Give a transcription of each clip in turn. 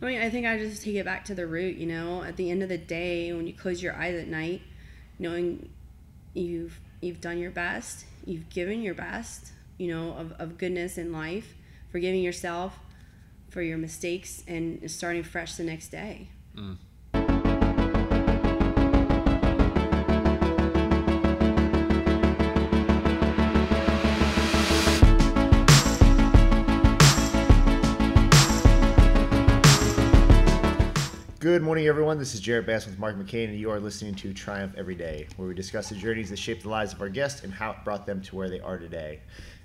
I mean, I think I just take it back to the root, you know. At the end of the day, when you close your eyes at night, knowing you've you've done your best, you've given your best, you know, of, of goodness in life, forgiving yourself for your mistakes and starting fresh the next day. Mm. Good morning, everyone. This is Jared Bass with Mark McCain, and you are listening to Triumph Every Day, where we discuss the journeys that shape the lives of our guests and how it brought them to where they are today.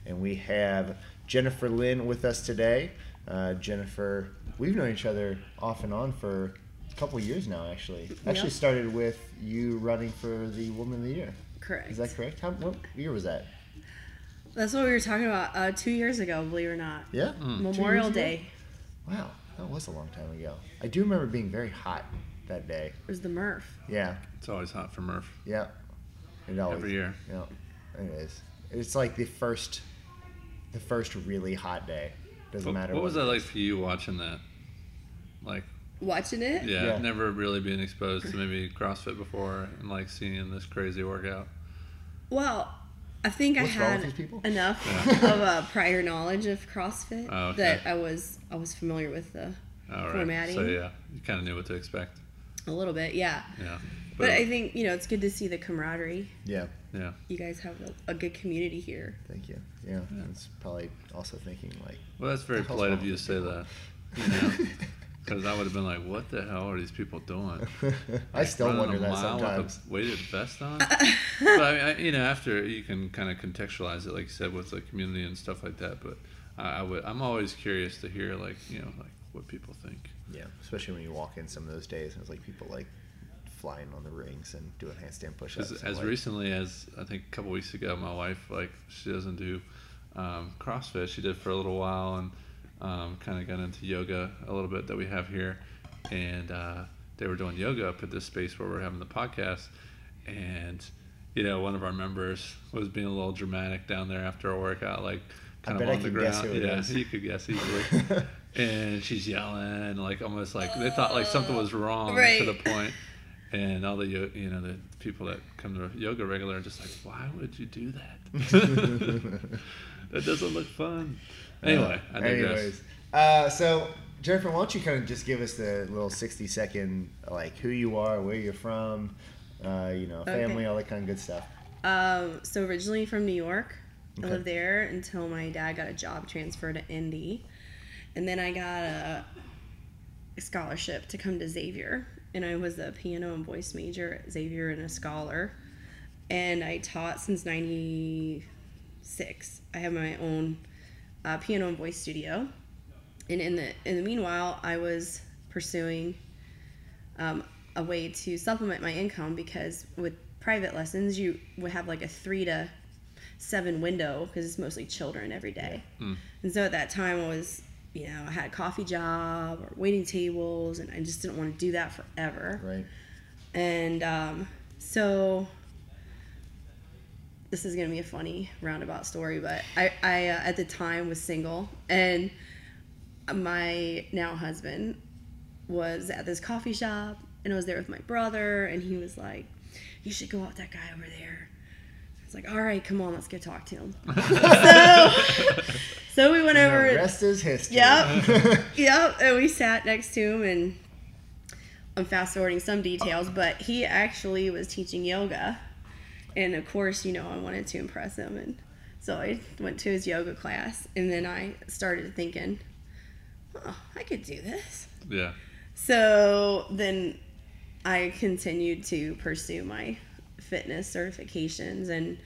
And we have Jennifer Lynn with us today. Uh, Jennifer, we've known each other off and on for a couple years now, actually. Actually, Yep. started with you running for the Woman of the Year. Correct. Is that correct? How, what year was that? That's what we were talking about uh, two years ago, believe it or not. Yeah? Two Memorial? Day Wow, that was a long time ago. I do remember being very hot that day. was the Murph. Yeah, It's always hot for Murph yeah. It always, every year. Yeah, it is. It's like the first, the first really hot day. Doesn't What, matter. what was it that like for you watching that? Like, Watching it? yeah, Yeah. never really being exposed to maybe CrossFit before and like seeing this crazy workout. Well, I think What's I had with these people? enough Yeah. of a prior knowledge of CrossFit Oh, okay. that I was I was familiar with the right. Formatting. So yeah, you kind of knew what to expect. a little bit, yeah. Yeah. But I think you know it's good to see the camaraderie. Yeah, yeah. You guys have a, a good community here. thank you. Yeah, it's probably also thinking like. Well, that's very polite of you to say that. You know, because I would have been like, "What the hell are these people doing?" I still Running wonder a that mile sometimes. With a weighted vest on. but I mean, I, you know, after you can kind of contextualize it, like you said, with the community and stuff like that. But I, I would, I'm always curious to hear, like, you know, like what people think. Yeah, especially when you walk in some of those days and it's like people like flying on the rings and doing handstand push-ups. As, as like, recently as I think a couple weeks ago, my wife, like, she doesn't do um, CrossFit. She did for a little while and um, kind of got into yoga a little bit that we have here. And uh, they were doing yoga up at this space where we're having the podcast. And, you know, one of our members was being a little dramatic down there after a workout, like, kind bet of I on the can guess ground. who it yeah, is. you could guess easily. and she's yelling, like, almost like they thought like something was wrong to Right. the point and all the you know the people that come to yoga regular are just like why would you do that that doesn't look fun anyway I. Anyways, uh, so Jennifer, why don't you kind of just give us the little sixty-second like who you are, where you're from, uh, you know, Okay. family, all that kind of good stuff. Um, so originally from New York, Okay. I lived there until my dad got a job transfer to Indy, and then I got a, a scholarship to come to Xavier, and I was a piano and voice major at Xavier and a scholar, and I taught since '96. I have my own uh, piano and voice studio, and in the in the meanwhile, I was pursuing um, a way to supplement my income because with private lessons, you would have like a three to seven window because it's mostly children every day. Mm. And so at that time, I was, you know, I had a coffee job or waiting tables, and I just didn't want to do that forever. Right. And um, so this is gonna be a funny roundabout story, but I, I uh, at the time was single, and my now husband was at this coffee shop, and I was there with my brother, and he was like, "You should go out with that guy over there." I was like, "All right, come on, let's go talk to him." so, so we went The over. rest is history. Yep. Yep, and we sat next to him, and I'm fast forwarding some details, but he actually was teaching yoga, and of course, you know, I wanted to impress him, and so I went to his yoga class, and then I started thinking, oh, I could do this. yeah So then I continued to pursue my fitness certifications and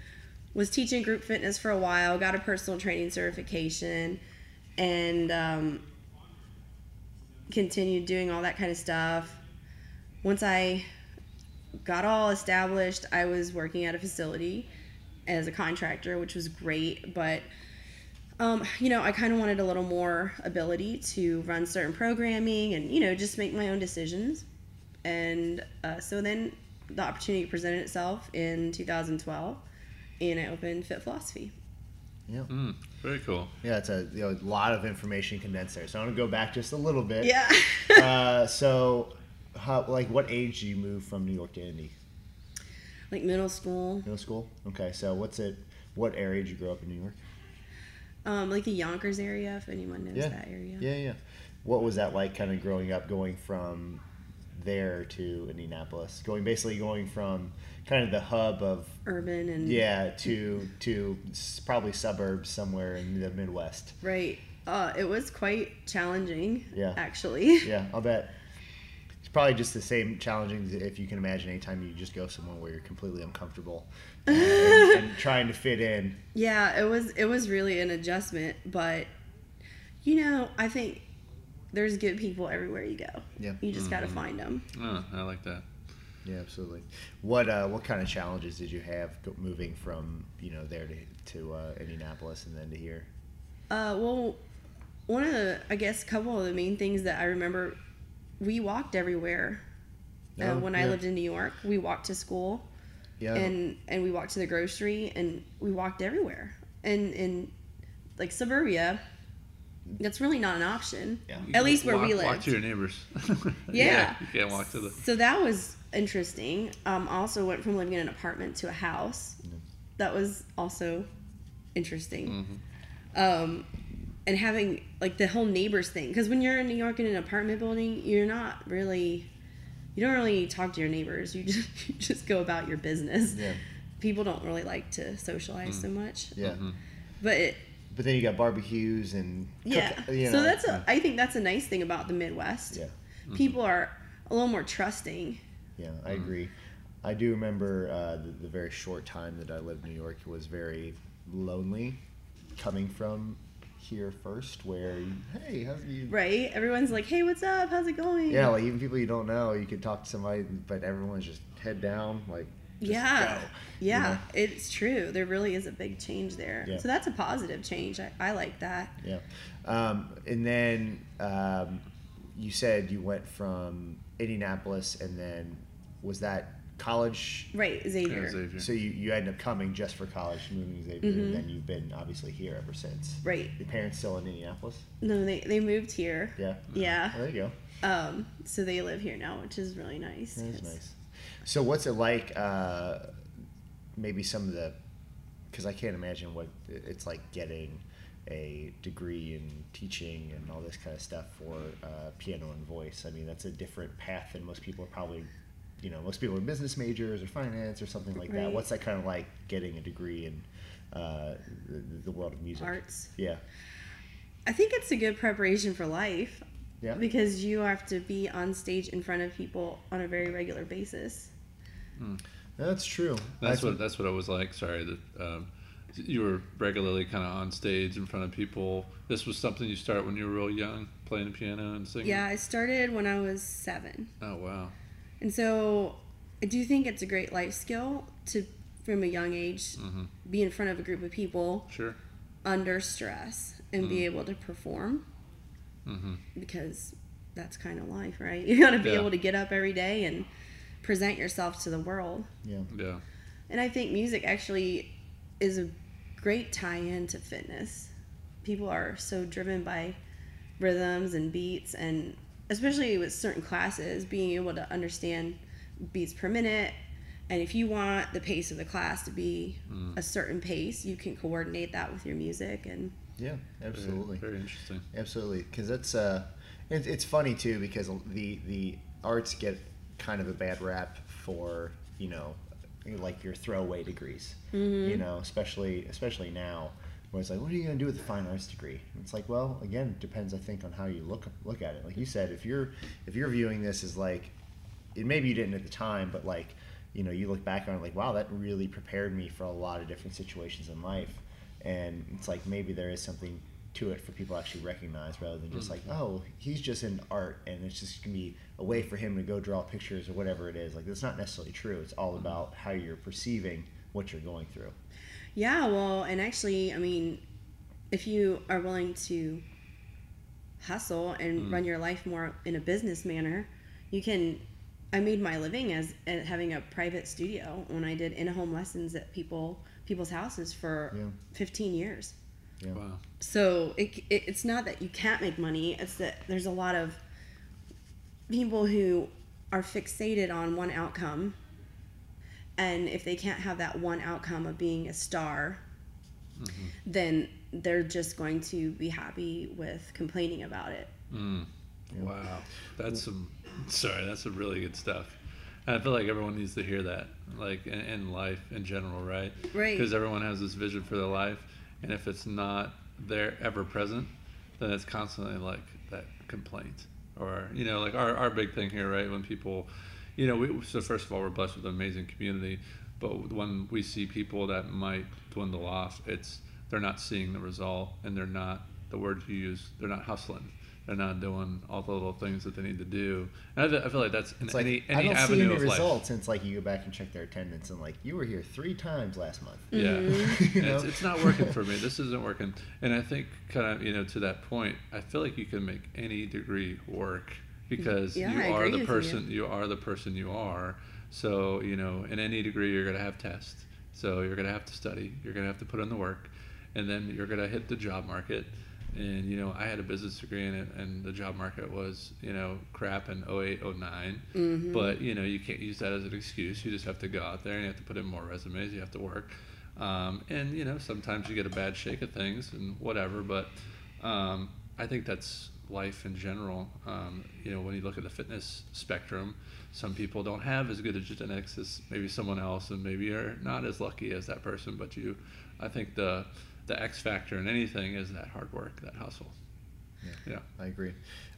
was teaching group fitness for a while, got a personal training certification, and um, continued doing all that kind of stuff. Once I got all established, I was working at a facility as a contractor, which was great, but um, you know, I kind of wanted a little more ability to run certain programming and, you know, just make my own decisions. And uh, so then the opportunity presented itself in 2012, and I opened Fit Philosophie. Yeah. Mm. Very cool. Yeah, it's a you know, lot of information condensed there. So I'm going to go back just a little bit. Yeah. uh, so, how, like, what age do you move from New York to Indy? like middle school, Middle school. Okay, so what's it? What area did you grow up in New York? um, like the Yonkers area, if anyone knows Yeah. that area. Yeah, yeah. What was that like, kind of growing up, going from there to Indianapolis, going basically going from kind of the hub of Urban and yeah to to probably suburbs somewhere in the Midwest. right. Uh, it was quite challenging. Yeah. Actually. Yeah, I'll bet. It's probably just the same challenging if you can imagine anytime you just go somewhere where you're completely uncomfortable and, and trying to fit in. Yeah, it was it was really an adjustment, but you know, I think there's good people everywhere you go. Yeah. You just got to find them. Oh, I like that. Yeah, absolutely. What uh, what kind of challenges did you have moving from you know there to to uh, Indianapolis and then to here? Uh, well, one of the I guess a couple of the main things that I remember, we walked everywhere. Uh, when I lived in New York, we walked to school Yeah, and and we walked to the grocery and we walked everywhere. And in like suburbia, that's really not an option. Yeah. At least where walk, we Walk to your neighbors. Yeah. You can't walk to the. So that was interesting. Um, also went from living in an apartment to a house. That was also interesting. Mhm. Um, and having like the whole neighbors thing, because when you're in New York in an apartment building, you're not really, you don't really talk to your neighbors. You just you just go about your business. yeah, People don't really like to socialize so much. yeah. Mhm. But it, But then you got barbecues and cook- yeah. you so know, that's a. I think that's a nice thing about the Midwest. yeah. People are a little more trusting. Yeah, I agree. I do remember uh, the, the very short time that I lived in New York was very lonely, coming from here first, where you, hey, how's you? Right? Everyone's like, "Hey, what's up? How's it going?" Yeah, like even people you don't know, you could talk to somebody, but everyone's just head down, like just yeah, go, you yeah. know? It's true. There really is a big change there. Yeah. So that's a positive change. I, I like that. Yeah. Um, and then um, you said you went from Indianapolis, and then was that college? Right, Xavier. Yeah, Xavier. So you, you ended up coming just for college, moving to Xavier, Mhm. and then you've been obviously here ever since. Right. Your parents still in Indianapolis? No, they they moved here. Yeah. Yeah. Oh, there you go. Um. So they live here now, which is really nice. That is 'cause- nice. So what's it like? Uh, maybe some of the, because I can't imagine what it's like getting a degree in teaching and all this kind of stuff for uh, piano and voice. I mean, that's a different path than most people are probably. You know, most people are business majors or finance or something like that. What's that kind of like getting a degree in uh, the, the world of music? Arts. Yeah. I think it's a good preparation for life Yeah. because you have to be on stage in front of people on a very regular basis. That's true. That's I what that's what it was like. Sorry that um, you were regularly kind of on stage in front of people. This was something you started when you were real young, playing the piano and singing. Yeah, I started when I was seven. Oh wow. And so I do think it's a great life skill to, from a young age, hmm be in front of a group of people Sure. under stress and be able to perform hmm because that's kind of life, right? You got to be Yeah. able to get up every day and present yourself to the world. Yeah. Yeah. And I think music actually is a great tie in to fitness. People are so driven by rhythms and beats, and especially with certain classes, being able to understand beats per minute. And if you want the pace of the class to be Mm. a certain pace, you can coordinate that with your music. And Yeah. Absolutely. Very, interesting. Absolutely, because that's uh, it, it's funny too because the the arts get kind of a bad rap for you know like your throwaway degrees. You know, especially especially now where it's like, what are you going to do with a fine arts degree? And it's like, well, again, it depends. I think on how you look look at it. Like you said, if you're if you're viewing this as like, and maybe you didn't at the time, but like, you know, you look back on it like, wow, that really prepared me for a lot of different situations in life. And it's like maybe there is something to it for people to actually recognize rather than just mm. like, oh, he's just in art and it's just gonna be a way for him to go draw pictures or whatever it is. Like that's not necessarily true. It's all mm-hmm. about how you're perceiving what you're going through. Yeah, well, and actually, I mean, if you are willing to hustle and mm. run your life more in a business manner, you can. I made my living as at having a private studio when I did in-home lessons at people people's houses for Yeah. 15 years. Yeah. Wow. So it, it, it's not that you can't make money, it's that there's a lot of people who are fixated on one outcome. And if they can't have that one outcome of being a star, then they're just going to be happy with complaining about it. Mm. Wow, that's some. Sorry, that's some really good stuff. And I feel like everyone needs to hear that, like in, in life in general, right? Right. Because everyone has this vision for their life, and if it's not there ever present, then it's constantly like that complaint, or you know, like our our big thing here, right? When people, you know, we so first of all, we're blessed with an amazing community, but when we see people that might dwindle off, it's they're not seeing the result, and they're not the word you use, they're not hustling. They're not doing all the little things that they need to do, and I feel, I feel like that's in It's like any I don't see avenue any of results. And it's like you go back and check their attendance, and like you were here three times last month. Yeah, mm-hmm. You know? it's, it's not working for me. This isn't working. And I think, kind of, you know, to that point, I feel like you can make any degree work because Yeah, you I are the person. You. are the person you are. So you know, in any degree, you're gonna have tests. So you're gonna have to study. You're gonna have to put in the work, and then you're gonna hit the job market. And you know, I had a business degree in it, and the job market was you know crap in 08, 09. Mm-hmm. But you know, you can't use that as an excuse. You just have to go out there and you have to put in more resumes. You have to work. Um, and you know, sometimes you get a bad shake of things and whatever. But um, I think that's life in general. Um, you know, when you look at the fitness spectrum, some people don't have as good a genetics as maybe someone else, and maybe you're not as lucky as that person. But you, I think the the X factor in anything is that hard work, that hustle. Yeah. I agree.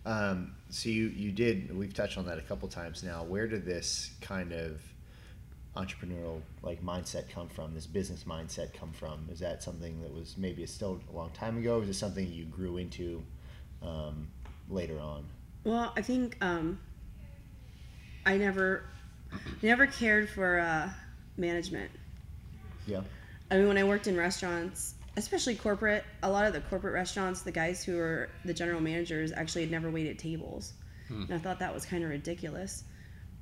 Um, so you you did. We've touched on that a couple times now. Where did this kind of entrepreneurial like mindset come from? This business mindset come from? Is that something that was maybe still a long time ago? Or is it something you grew into um, later on? Well, I think um, I never, never cared for uh, management. Yeah. I mean, when I worked in restaurants, especially corporate, a lot of the corporate restaurants, the guys who were the general managers actually had never waited tables, and I thought that was kind of ridiculous.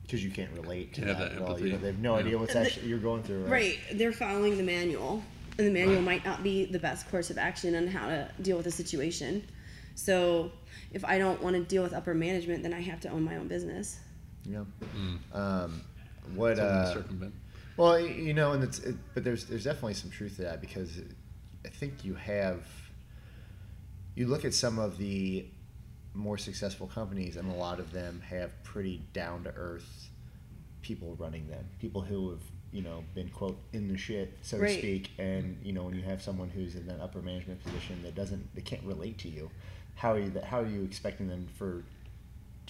Because you can't relate to Can't that, that at all. You know, they have no Yeah. idea what's actually you're going through. Right. Right, they're following the manual, and the manual might not be the best course of action on how to deal with a situation. So, if I don't want to deal with upper management, then I have to own my own business. Yeah. Mm. Um, what? Uh, circumvent. Well, you know, and it's it, but there's there's definitely some truth to that because I think you have you look at some of the more successful companies and a lot of them have pretty down to earth people running them, people who have you know been quote in the shit so to speak, and you know when you have someone who's in that upper management position that doesn't they can't relate to you, how are you how are you expecting them for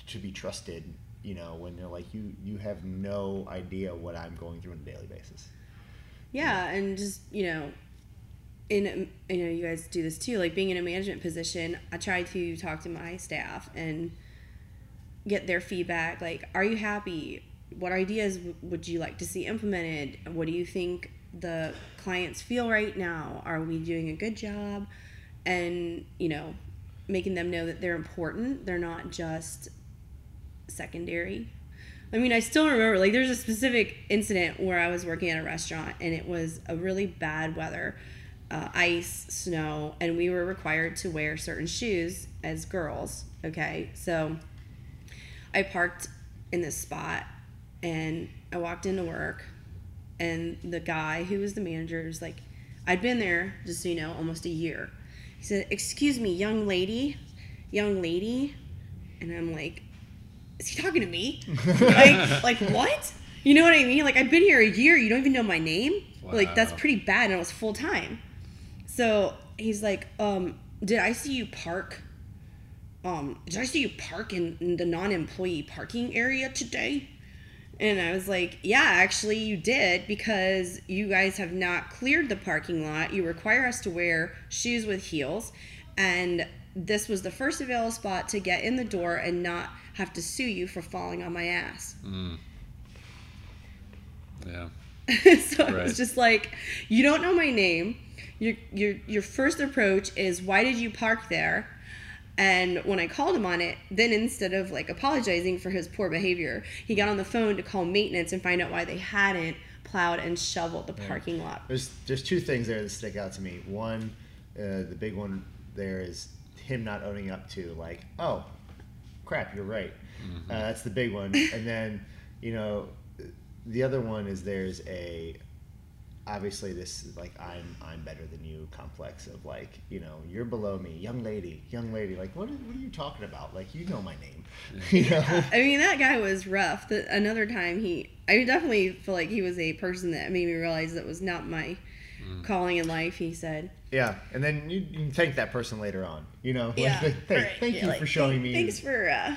to be trusted you know when they're like you you have no idea what i'm going through on a daily basis Yeah, and just you know, in you know, you guys do this too. Like being in a management position, I try to talk to my staff and get their feedback. Like, are you happy? What ideas would you like to see implemented? What do you think the clients feel right now? Are we doing a good job? And you know, making them know that they're important. They're not just secondary. I mean, I still remember like there's a specific incident where I was working at a restaurant and it was a really bad weather, uh, ice, snow, and we were required to wear certain shoes as girls. Okay, so I parked in this spot and I walked into work, and the guy who was the manager was like, I'd been there just so you know almost a year. He said, "Excuse me, young lady, young lady," and I'm like, is he talking to me? like, like what? You know what I mean? Like, I've been here a year. You don't even know my name. Like, that's pretty bad. And I was full time. So he's like, um, did I see you park? Um, did I see you park in, in the non-employee parking area today? And I was like, yeah, actually, you did because you guys have not cleared the parking lot. You require us to wear shoes with heels. And this was the first available spot to get in the door and not have to sue you for falling on my ass. Mm. Yeah. so it was just like, you don't know my name. Your, your, your first approach is, why did you park there? And when I called him on it, then instead of like apologizing for his poor behavior, he got on the phone to call maintenance and find out why they hadn't plowed and shoveled the parking lot. there's there's two things there that stick out to me one uh, the big one there is him not owning up to like, oh, crap, you're right. Mm-hmm. Uh, that's the big one. and then, you know, the other one is there's a obviously this is like I'm I'm better than you complex of like you know you're below me young lady young lady like what are, what are you talking about like you know my name you know I mean, that guy was rough. The, another time, he, I definitely feel like he was a person that made me realize that was not my Mm. calling in life. He said, yeah and then you, you thank that person later on you know like, "Yeah, like, hey, right." thank Yeah, you like, for showing "Thank- me Thanks for, uh,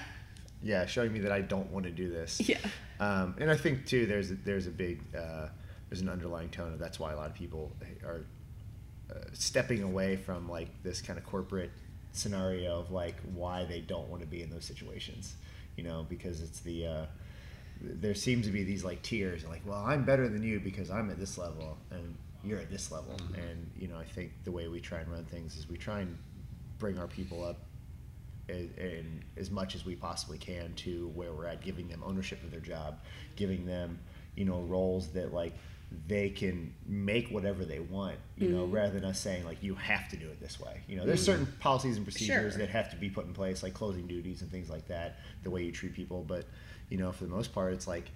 yeah showing me that I don't want to do this yeah, Um, and I think too, there's a, there's a big uh, there's an underlying tone of that's why a lot of people are uh, stepping away from like this kind of corporate scenario of like why they don't want to be in those situations, you know, because it's the uh, there seems to be these like tiers like well I'm better than you because I'm at this level and you're at this level. And you know I think the way we try and run things is we try and bring our people up in as much as we possibly can to where we're at, giving them ownership of their job, giving them, you know, roles that like they can make whatever they want, you know, mm-hmm. rather than us saying like you have to do it this way. You know, there's mm-hmm. certain policies and procedures Sure. that have to be put in place, like closing duties and things like that, the way you treat people. But you know, for the most part, it's like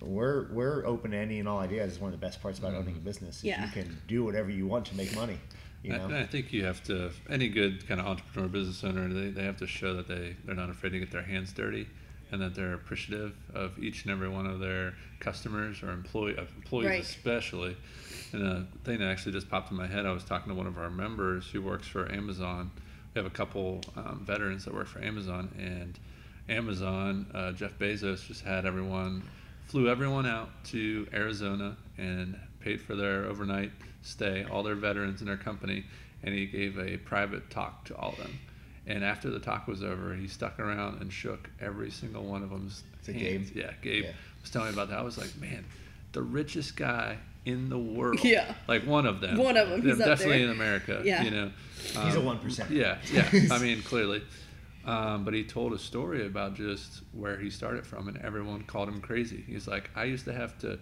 we're we're open to any and all ideas. Is one of the best parts about mm-hmm. owning a business. is Yeah. you can do whatever you want to make money. You know, I, I think you have to any good kind of entrepreneur business owner they, they have to show that they they're not afraid to get their hands dirty and that they're appreciative of each and every one of their customers or employee of employees Right. especially. And a thing that actually just popped in my head i was talking to one of our members who works for amazon. We have a couple um, veterans that work for amazon and amazon uh, jeff bezos just had everyone flew everyone out to arizona and paid for their overnight stay all their veterans in their company and he gave a private talk to all of them and after the talk was over he stuck around and shook every single one of them's Is it hands Gabe? yeah gabe Yeah. was telling me about that i was like man the richest guy in the world Yeah. like one of them One of 'em, he's up definitely there. in america Yeah. you know he's a Um, one percent. yeah, yeah. I mean, clearly. Um, but he told a story about just where he started from, and everyone called him crazy. He's like, I used to have to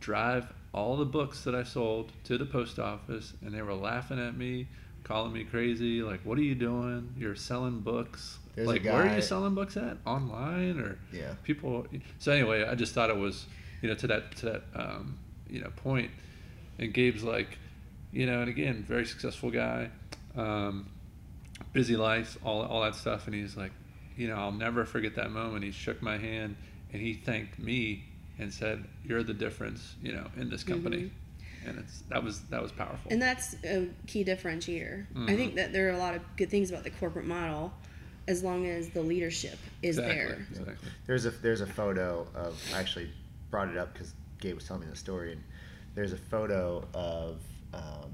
drive all the books that I sold to the post office, and they were laughing at me, calling me crazy. Like, what are you doing? You're selling books. There's a like, where are you selling books at? Online or Yeah. people? So anyway, I just thought it was, you know, to that to that um, you know point. And Gabe's like, you know, and again, very successful guy, um, busy life, all all that stuff. And he's like, you know, I'll never forget that moment. He shook my hand and he thanked me and said, "You're the difference, you know, in this company." And it's that was that was powerful. Mm-hmm. and that's a key differentiator. I Mhm. think that there are a lot of good things about the corporate model, as long as the leadership is exactly, there. exactly. There's a there's a photo of I actually brought it up because Gabe was telling me the story, and there's a photo of um,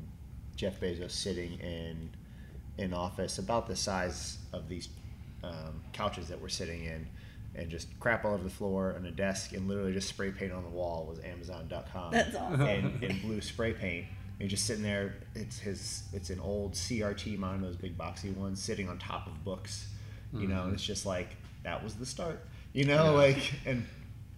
Jeff Bezos sitting in an office about the size of these um, couches that we're sitting in, and just crap all over the floor and a desk, and literally just spray paint on the wall was Amazon.com. That's awesome. And in blue spray paint. And he's just sitting there. It's his. It's an old CRT monitor, those big boxy ones, sitting on top of books. You know, and it's just like that was the start. You know, Yeah. like and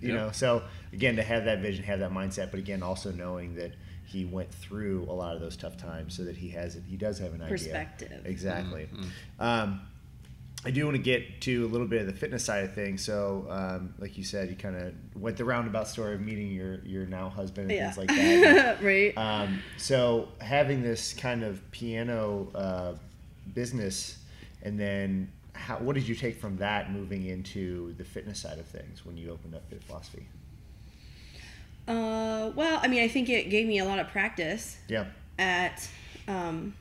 you Yep. know, so again to have that vision, have that mindset, but again also knowing that he went through a lot of those tough times, so that he has it. He does have an idea. Perspective. Exactly. Mhm. Um, I do want to get to a little bit of the fitness side of things. So, um, like you said, you kind of went the roundabout story of meeting your your now husband and Yeah. things like that. right. Um, so having this kind of piano uh, business, and then how, what did you take from that moving into the fitness side of things when you opened up Fit Philosophie? Uh, well, I mean, I think it gave me a lot of practice Yeah, at, um,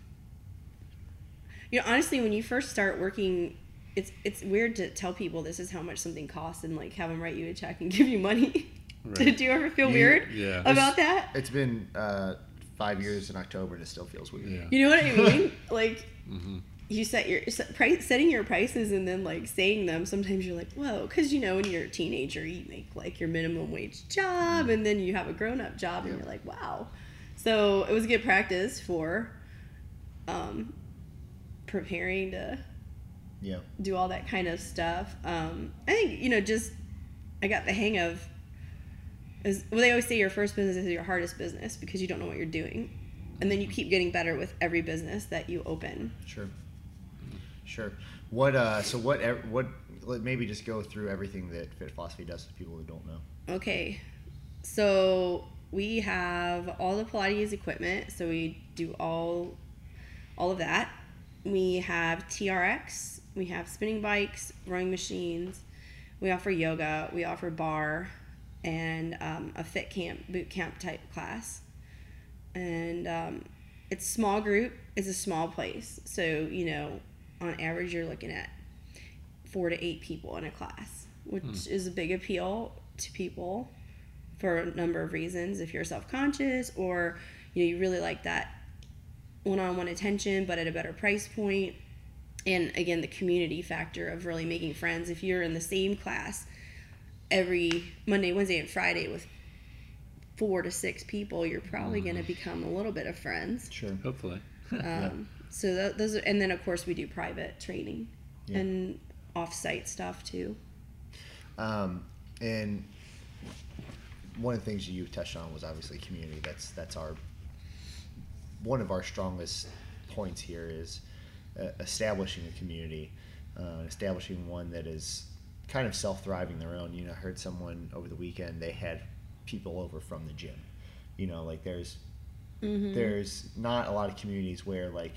you know, honestly, when you first start working, it's it's weird to tell people this is how much something costs and like have them write you a check and give you money. Right. Did you ever feel You- weird yeah. about that? it's been uh, five years in October, and it still feels weird. Yeah. You know what I mean? like hmm you set your set, price, setting your prices and then like saying them. Sometimes you're like, whoa, because you know when you're a teenager, you make like your minimum wage job, and then you have a grown up job, and you're like, wow. So it was a good practice for um, preparing to Yeah, do all that kind of stuff. Um, I think you know, just I got the hang of. Is, well, they always say your first business is your hardest business because you don't know what you're doing. and then you keep getting better with every business that you open. Sure. Sure. What uh so what what let maybe just go through everything that Fit Philosophie does to people who don't know. Okay, so we have all the Pilates equipment. So we do all all of that. We have TRX. We have spinning bikes, rowing machines. We offer yoga. We offer barre, and um, a fit camp, boot camp type class. And um, it's small group. It's a small place. So you know, on average, you're looking at four to eight people in a class, which is a big appeal to people for a number of reasons. If you're self conscious or you know you really like that one on one attention, but at a better price point, and again the community factor of really making friends. If you're in the same class every Monday, Wednesday, and Friday with four to six people, you're probably going to become a little bit of friends. Sure. Hopefully. Um, so tho- those are, and then of course we do private training Yeah. and off-site stuff too. Um, and one of the things you touched on was obviously community. That's that's our one of our strongest points here is establishing a community, uh, establishing one that is kind of self-thriving their own. You know, I heard someone over the weekend they had people over from the gym. You know, like there's Mm-hmm. there's not a lot of communities where like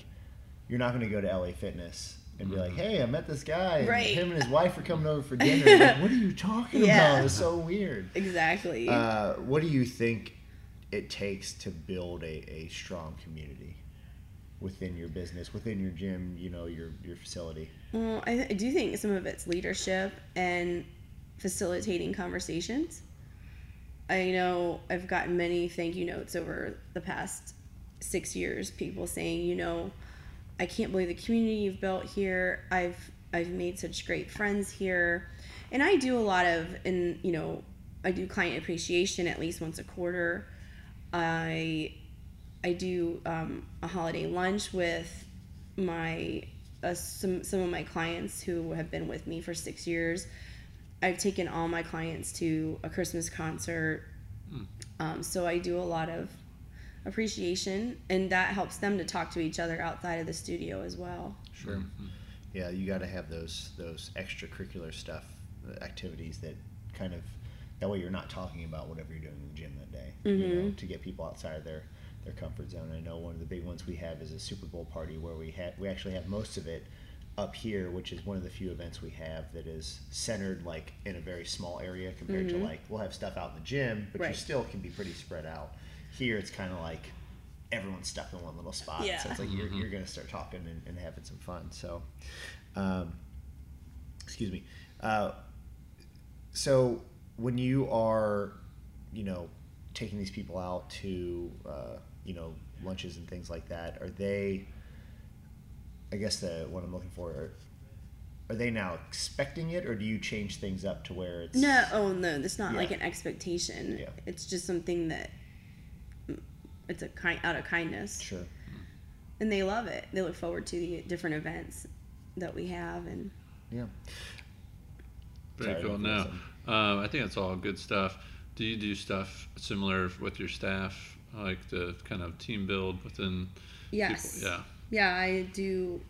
you're not going to go to LA Fitness and be like, "Hey, I met this guy. And Right. Him and his wife are coming over for dinner." Like, what are you talking Yeah. about? It's so weird. Exactly. Uh, what do you think it takes to build a, a strong community within your business, within your gym, you know, your your facility? Well, I, I do think some of it's leadership and facilitating conversations. I know I've gotten many thank you notes over the past six years. People saying, you know, I can't believe the community you've built here. I've I've made such great friends here, and I do a lot of, and you know, I do client appreciation at least once a quarter. I I do um, a holiday lunch with my uh, some some of my clients who have been with me for six years. I've taken all my clients to a Christmas concert, um, so I do a lot of appreciation, and that helps them to talk to each other outside of the studio as well. Sure. Yeah, you got to have those those extracurricular stuff, uh, activities that kind of that way you're not talking about whatever you're doing in the gym that day. You know, to get people outside of their their comfort zone. I know one of the big ones we have is a Super Bowl party where we had we actually have most of it up here, which is one of the few events we have that is centered like in a very small area compared to like we'll have stuff out in the gym, but you still can be pretty spread out. Here it's kind of like everyone's stuck in one little spot. So it's like you're, you're going to start talking and, and having some fun. So, um, excuse me. Uh, so when you are, you know, taking these people out to, uh, you know, lunches and things like that, are they? I guess the what I'm looking for are, are they now expecting it, or do you change things up to where it's No, oh no, it's not Yeah. like an expectation. Yeah. It's just something that mm, it's a kind out of kindness, Sure. and they love it. They look forward to the different events that we have, and Yeah. Very Sorry, cool. don't No, um, I think that's all good stuff. Do you do stuff similar with your staff, like the kind of team build within yes, people? Yeah. yeah, I do.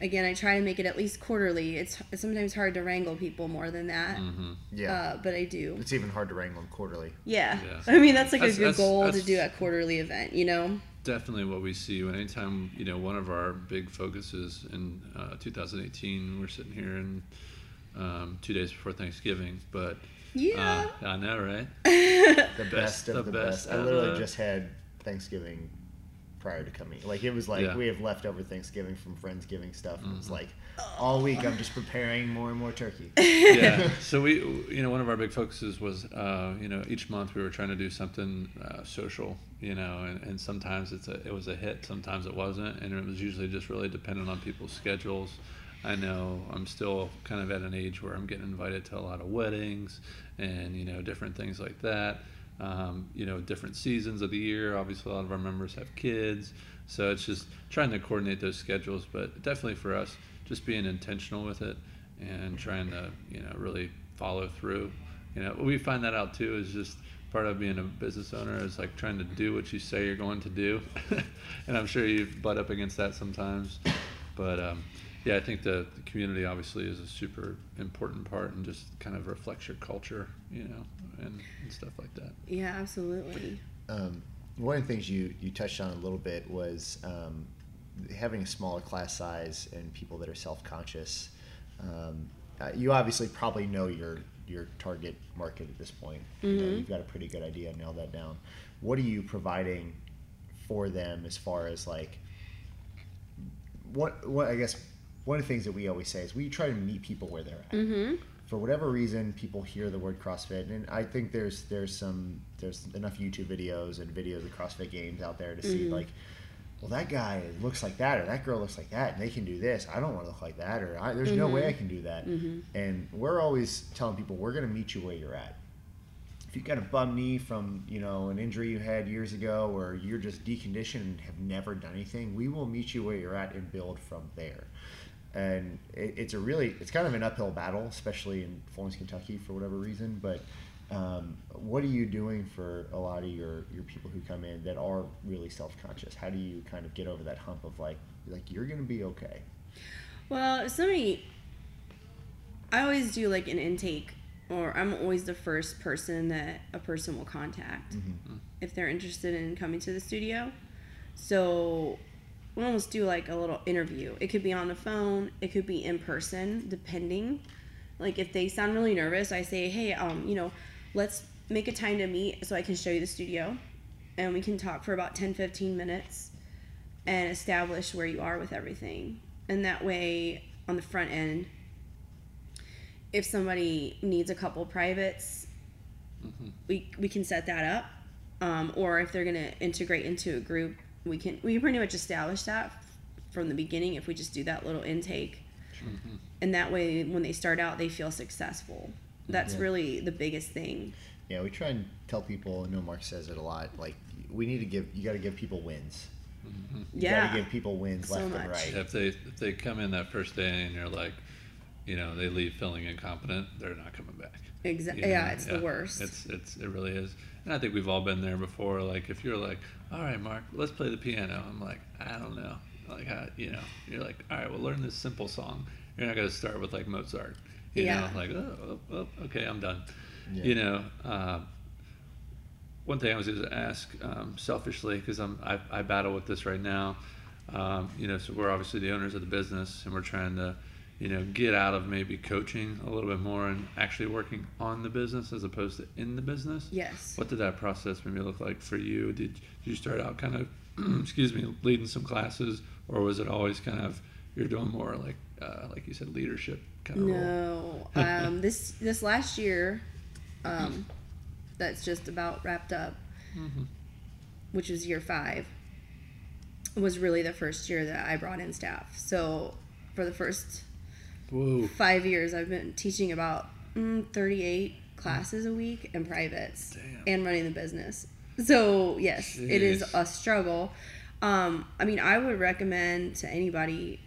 Again, I try to make it at least quarterly. It's, it's sometimes hard to wrangle people more than that, Mm-hmm. Yeah. uh, but I do. it's even hard to wrangle them quarterly. Yeah. Yeah. I mean that's like That's- a good that's- goal to do a quarterly event. You know. Definitely what we see when anytime, you know, one of our big focuses in uh, 2018, we're sitting here in um, two days before Thanksgiving, but Yeah. uh, I know, right? the Best best of the the best best. I literally the- just had Thanksgiving prior to coming. Like it was like Yeah. we have leftover Thanksgiving from Friendsgiving stuff. And it's Mm-hmm. like all week I'm just preparing more and more turkey. yeah. So we, you know, one of our big focuses was, uh, you know, each month we were trying to do something uh, social, you know, and, and sometimes it's a, it was a hit, sometimes it wasn't, and it was usually just really dependent on people's schedules. I know I'm still kind of at an age where I'm getting invited to a lot of weddings and you know different things like that. Um, you know, different seasons of the year. Obviously, a lot of our members have kids, so it's just trying to coordinate those schedules. But definitely for us, just being intentional with it and trying to you know really follow through. You know, we find that out too is just part of being a business owner is like trying to do what you say you're going to do, and I'm sure you butt up against that sometimes. But um, yeah, I think the, the community obviously is a super important part and just kind of reflects your culture, you know, and, and stuff like that. Yeah, absolutely. Um, one of the things you, you touched on a little bit was um, having a smaller class size and people that are self conscious. Um, uh, you obviously probably know your your target market at this point. You know, Mhm. you've got a pretty good idea, nail that down. What are you providing for them as far as like what what I guess one of the things that we always say is we try to meet people where they're at Mm-hmm. for whatever reason people hear the word CrossFit and I think there's there's some there's enough YouTube videos and videos of CrossFit games out there to see Mhm. like well that guy looks like that or that girl looks like that and they can do this I don't want to look like that or I, there's no way I can do that Mm-hmm. and we're always telling people we're going to meet you where you're at if you've got a bum knee from you know an injury you had years ago or you're just deconditioned and have never done anything we will meet you where you're at and build from there and it, it's a really it's kind of an uphill battle especially in florence kentucky for whatever reason but um, what are you doing for a lot of your, your people who come in that are really self-conscious how do you kind of get over that hump of like like you're going to be okay Well, somebody, I always do like an intake, or I'm always the first person that a person will contact Mhm. if they're interested in coming to the studio. So we'll almost do like a little interview. It could be on the phone, it could be in person, depending. Like if they sound really nervous, I say, hey, um, you know, let's make a time to meet so I can show you the studio, and we can talk for about 10, 15 minutes and establish where you are with everything. And that way, on the front end, if somebody needs a couple privates, hmm we we can set that up. Um, or if they're gonna integrate into a group, we can we pretty much establish that from the beginning if we just do that little intake. hmm And that way, when they start out, they feel successful. That's Yeah. really the biggest thing. Yeah, we try and tell people. I know Mark says it a lot. Like we need to give. You got to give people wins. hmm You Yeah. got to give people wins So left and right. If they if they come in that first day and you're like, you know, they leave feeling incompetent, they're not coming back. Exactly. You Yeah, know? it's the worst. It's it's it really is. And I think we've all been there before. Like if you're like, all right, Mark, let's play the piano. I'm like, I don't know. Like I, you know, you're like, all right, well, learn this simple song. You're not gonna start with like Mozart. You Yeah. know, like oh, oh, oh, okay, I'm done. Yeah. You know. Uh, one thing I was going to ask um, selfishly because I'm I, I battle with this right now. Um, you know, so we're obviously the owners of the business, and we're trying to, you know, get out of maybe coaching a little bit more and actually working on the business as opposed to in the business. yes. What did that process maybe look like for you? Did, did you start out kind of, excuse me, leading some classes, or was it always kind of you're doing more like, uh, like you said, leadership kind of role? No. um, this this last year, um, that's just about wrapped up, Mhm. which was year five, was really the first year that I brought in staff. So for the first Whoa. five years, I've been teaching about mm, 38 classes a week and privates Damn. and running the business. So, yes, it is a struggle. Um, I mean, I would recommend to anybody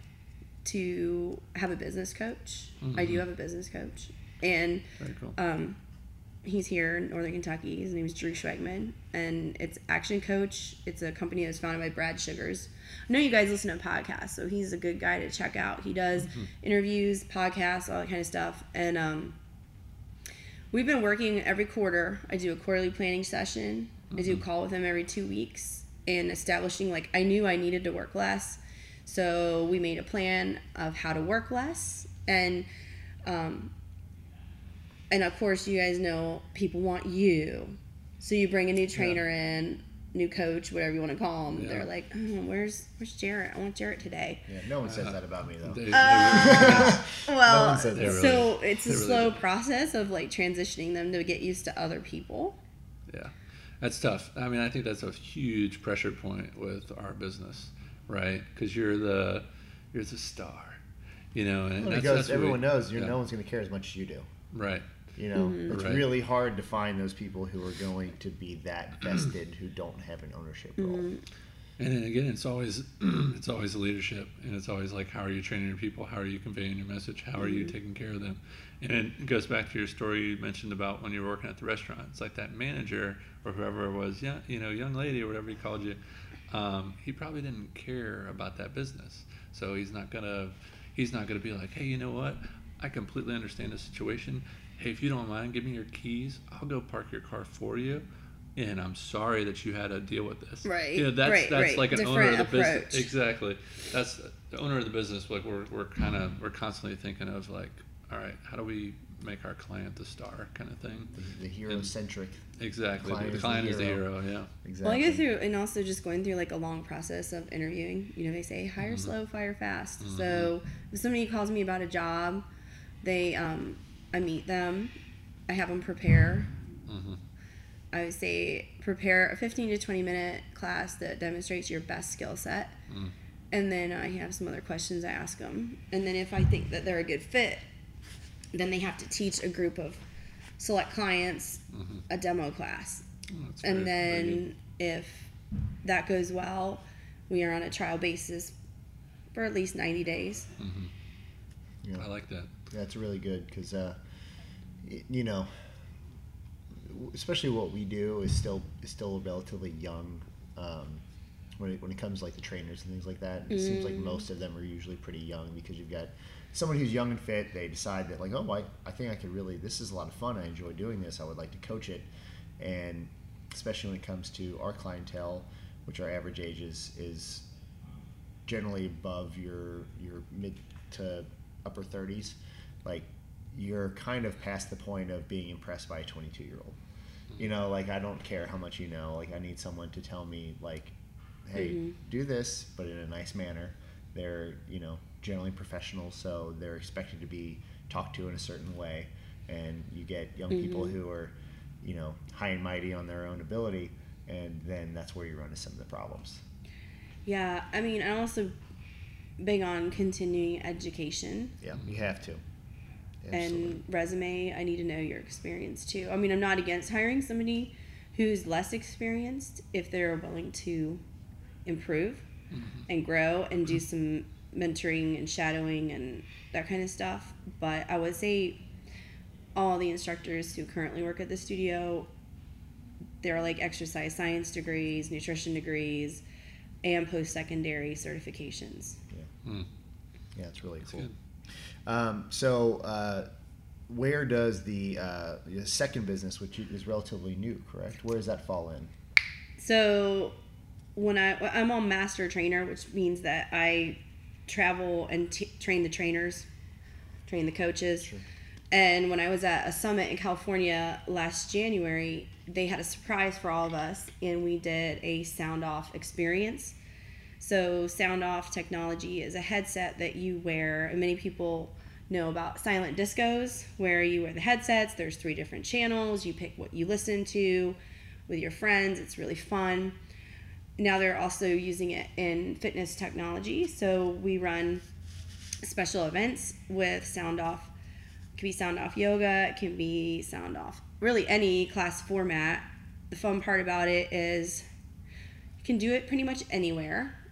to have a business coach. I do Mhm. have a business coach. And Very cool. um, he's here in Northern Kentucky. His name is Drew Schweigman, and it's Action Coach. It's a company that was founded by Brad Sugars. I know you guys listen to podcasts, so he's a good guy to check out. He does interviews, podcasts, all that kind of stuff, and um, we've been working every quarter. I do a quarterly planning session. I do a call with him every two weeks, and establishing like I knew I needed to work less, so we made a plan of how to work less and. Um, and of course you guys know people want you so you bring a new trainer in new coach whatever you want to call them Yeah. they're like oh, where's where's jared i want jared today Yeah, no one says that about me though. They- they Uh, well one says so really- it's a really slow do. process of like transitioning them to get used to other people Yeah, that's tough. I mean, I think that's a huge pressure point with our business, right? Because you're the you're the star, you know, and Well, that's, because that's everyone we- knows you're, yeah, no one's going to care as much as you do. right. You know, Mhm. it's Right. really hard to find those people who are going to be that vested who don't have an ownership role. Mhm. And then again, it's always it's always leadership, and it's always like, how are you training your people? How are you conveying your message? How are you taking care of them? And it goes back to your story you mentioned about when you were working at the restaurant. It's like that manager or whoever it was, yeah, you know, young lady or whatever he called you. Um, he probably didn't care about that business, so he's not gonna he's not gonna be like, hey, you know what? I completely understand the situation. Hey, if you don't mind, give me your keys. I'll go park your car for you and I'm sorry that you had to deal with this. Right. Yeah, that's right, that's right. like an owner of Different the business. Exactly. That's the owner of the business. Like we're we're kind of we're constantly thinking of like, all right, how do we make our client the star kind of thing? The, the hero centric. Exactly. Client the is the client is the hero. hero. Yeah. Exactly. Well, I go through, and also just going through like a long process of interviewing. You know, they say hire slow, fire fast. So if somebody calls me about a job, they, um, I meet them, I have them prepare. hmm I would say prepare a 15 to 20 minute class that demonstrates your best skill set. Mm. And then I have some other questions I ask them. And then if I think that they're a good fit, then they have to teach a group of select clients Mhm. a demo class. Oh, And very- very then if that goes well, we are on a trial basis for at least 90 days. good. Mhm. Yeah. I like that. That's really good because, uh, y- you know, especially what we do is still is still relatively young. Um, when it, when it comes to like the trainers and things like that, it seems like Mm. most of them are usually pretty young because you've got someone who's young and fit. They decide that like, oh, I, I think I could really this is a lot of fun. I enjoy doing this. I would like to coach it, and especially when it comes to our clientele, which our average age is is generally above your your mid to upper 30s like you're kind of past the point of being impressed by a 22 year old you know like i don't care how much you know like i need someone to tell me like hey Mhm. do this but in a nice manner. They're you know generally professional, so they're expected to be talked to in a certain way. And you get young people Mhm. who are you know high and mighty on their own ability and then that's where you run into some of the problems. Yeah, I mean, I'm also big on continuing education. Yeah you have to and resume. I need to know your experience too. I mean, I'm not against hiring somebody who's less experienced if they're willing to improve and grow and do some mentoring and shadowing and that kind of stuff. But I would say all the instructors who currently work at the studio, they're like exercise science degrees, nutrition degrees, and post secondary certifications. Mm. yeah it's really That's cool good. Um, so, uh, where does the, uh, the second business, which is relatively new, correct? Where does that fall in? So when I I'm on master trainer, which means that I travel and t- train the trainers, train the coaches. Sure. And when I was at a summit in California last January, they had a surprise for all of us, and we did a sound off experience. So, sound off technology is a headset that you wear, many people know about silent discos, where you wear the headsets. There's three different channels. You pick what you listen to with your friends. It's really fun. Now they're also using it in fitness technology. So, we run special events with sound off. It can be sound off yoga, it can be sound off really any class format. The fun part about it is you can do it pretty much anywhere.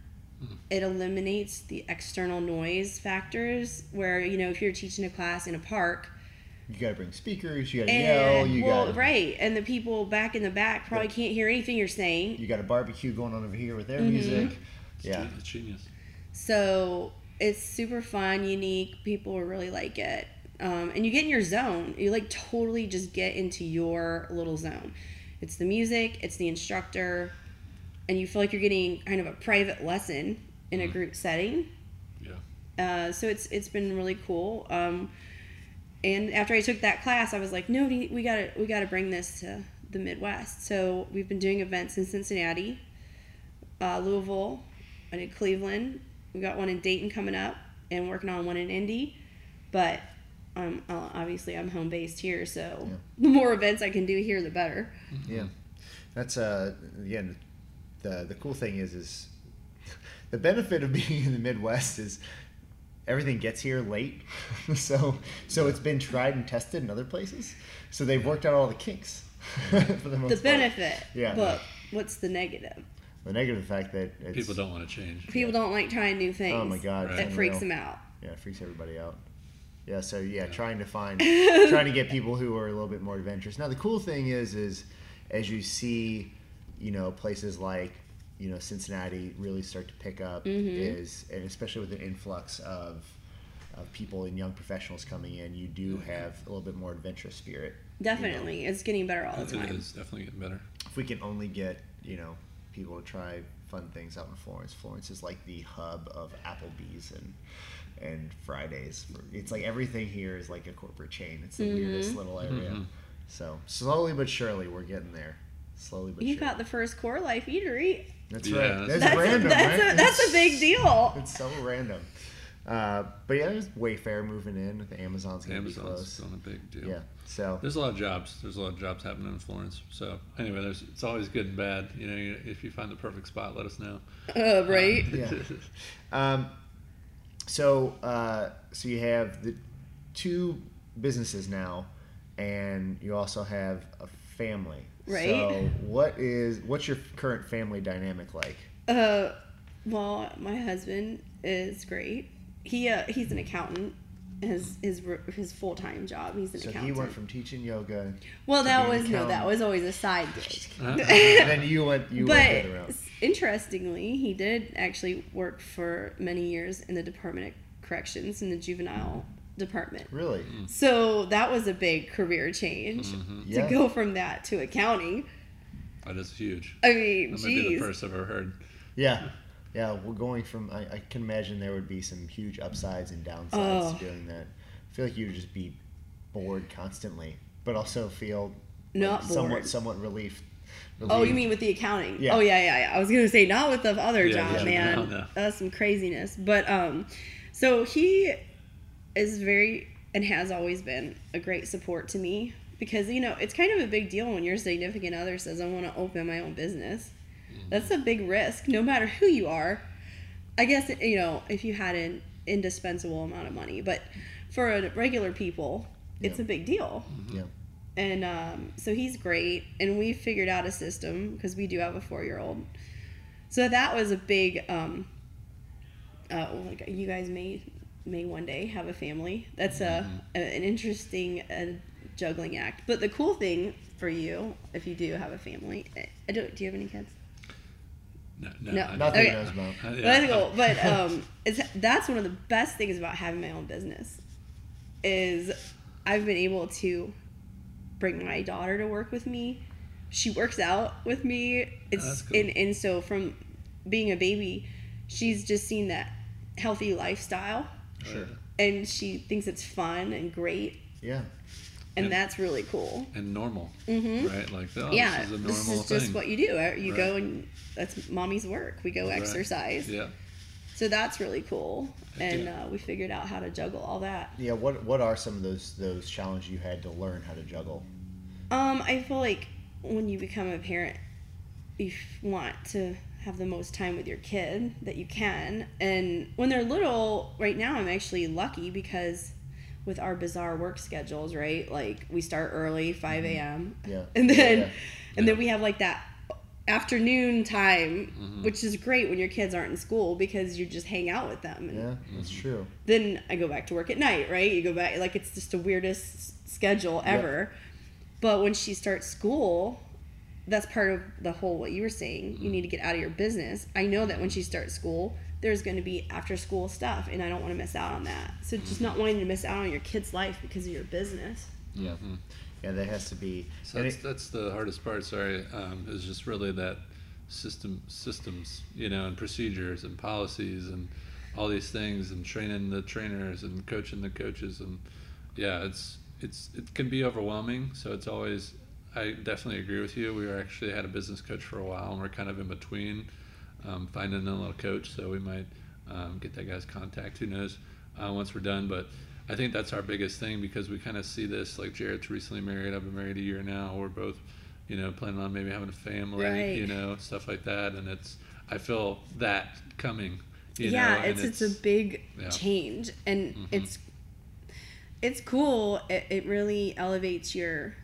It eliminates the external noise factors where, you know, if you're teaching a class in a park You got to bring speakers. You got to and yell. You well, got right, and the people back in the back probably can't hear anything you're saying. you got a barbecue going on over here with their Mhm. music. It's Yeah. gen- It's genius. So it's super fun, unique. People really like it. Um, and you get in your zone. You like totally just get into your little zone. It's the music, it's the instructor, and you feel like you're getting kind of a private lesson in a group setting. Yeah. Uh, so it's it's been really cool. Um, and after I took that class, I was like, no, we we gotta we gotta bring this to the Midwest. So we've been doing events in Cincinnati, uh, Louisville, I did Cleveland. We got one in Dayton coming up, and working on one in Indy. But um, uh, obviously, I'm home based here, so Yeah. the more events I can do here, the better. Yeah, that's uh again, the the cool thing is is the benefit of being in the Midwest is everything gets here late, so so it's been tried and tested in other places, so they've worked out all the kinks for the most The part. benefit, Yeah. but what's the negative? The negative fact that it's, People don't want to change. People don't like trying new things. Oh my god, Right. That it's freaks them out. Yeah, it freaks everybody out. Yeah, so yeah, trying to find, trying to get people who are a little bit more adventurous. Now the cool thing is, is as you see, you know, places like, you know, Cincinnati really start to pick up, Mm-hmm. is and especially with an influx of, of people and young professionals coming in, you do have a little bit more adventurous spirit. Definitely, it's getting better all the time. is definitely getting better. If we can only get, you know, people to try fun things out in Florence. Florence is like the hub of Applebee's and and Fridays. It's like everything here is like a corporate chain. It's the weirdest little area. Mhm. So slowly but surely we're getting there. Slowly but You surely. got the first CoreLife Eatery. That's Yeah, right. that's- That's, That's random, a, that's right? a that's a big deal. It's so random. Uh, but yeah, there's Wayfair moving in. The Amazon's gonna Amazon's be close. doing a big deal. Yeah. So There's a lot of jobs. There's a lot of jobs happening in Florence. So anyway, there's it's always good and bad. You know, if you find the perfect spot, let us know. Uh, right? Yeah. Um, so, uh, so you have the two businesses now, and you also have a family. Right. So, what is what's your current family dynamic like? Uh, well, my husband is great. He uh, he's an accountant. His his his full time job. He's an So accountant. So he went from teaching yoga, well, that was no, that was always a side gig. and then you went you but went the other route. interestingly, he did actually work for many years in the Department of Corrections in the juvenile department. Really? So that was a big career change Mhm. Yeah. to go from that to accounting. That is huge. I mean, That might be the first I've ever heard. Yeah. Yeah, we're going from. I, I can imagine there would be some huge upsides and downsides Oh. to doing that. I feel like you would just be bored constantly, but also feel Not like somewhat bored. somewhat relief. Oh, you mean with the accounting? Yeah. Oh yeah, yeah, yeah. I was gonna say not with the other Yeah, job, yeah, man. no, no. That's some craziness. But um, so he is very and has always been a great support to me because you know it's kind of a big deal when your significant other says I want to open my own business. That's a big risk, no matter who you are. I guess you know if you had an indispensable amount of money, but for a regular people, it's Yeah. a big deal Yeah. and um, so he's great and we figured out a system because we do have a four-year-old so that was a big um, uh, like you guys may may one day have a family that's a, a an interesting uh, juggling act but the cool thing for you if you do have a family I don't, do you have any kids No, no, No. I- Nothing Okay. about. I- yeah. that's cool. But um, it's that's one of the best things about having my own business is I've been able to bring my daughter to work with me. She works out with me. It's That's cool. and and so from being a baby, she's just seen that healthy lifestyle, Sure. and she thinks it's fun and great, Yeah. and And- that's really cool. and normal, hmm right? Like, oh, yeah, this is a normal this is thing. just what you do. Uh, You go and that's mommy's work. We go Right. exercise. Yeah. So that's really cool, and yeah. uh, we figured out how to juggle all that. Yeah. What What are some of those those challenges you had to learn how to juggle? Um, I feel like when you become a parent, you want to have the most time with your kid that you can, and when they're little, right now I'm actually lucky because with our bizarre work schedules, right? Like we start early, five a.m. Yeah. and then Yeah. and then we have like that afternoon time Mhm. which is great when your kids aren't in school because you just hang out with them and Yeah. That's true. then I go back to work at night, right? You go back like it's just the weirdest schedule Yep. ever. But when she starts school, that's part of the whole what you were saying. You need to get out of your business. I know that when she starts school, there's going to be after school stuff and I don't want to miss out on that. So just not wanting to miss out on your kid's life because of your business. Yeah. Mhm. Yeah. There has to be. So that's, it- that's the hardest part. Sorry, um, is just really that system systems, you know, and procedures and policies and all these things, and training the trainers and coaching the coaches, and yeah, it's it's it can be overwhelming. So it's always. I definitely agree with you. We actually had a business coach for a while, and we're kind of in between um, finding a little coach. So we might um, get that guy's contact. Who knows? Uh, once we're done, but I think that's our biggest thing because we kind of see this. Like Jared's recently married. I've been married a year now. We're both, you know, planning on maybe having a family. Right. You know, stuff like that. And it's I feel that coming. You yeah, know, and it's, it's a big yeah. change and Mhm. it's it's cool. It, it really elevates your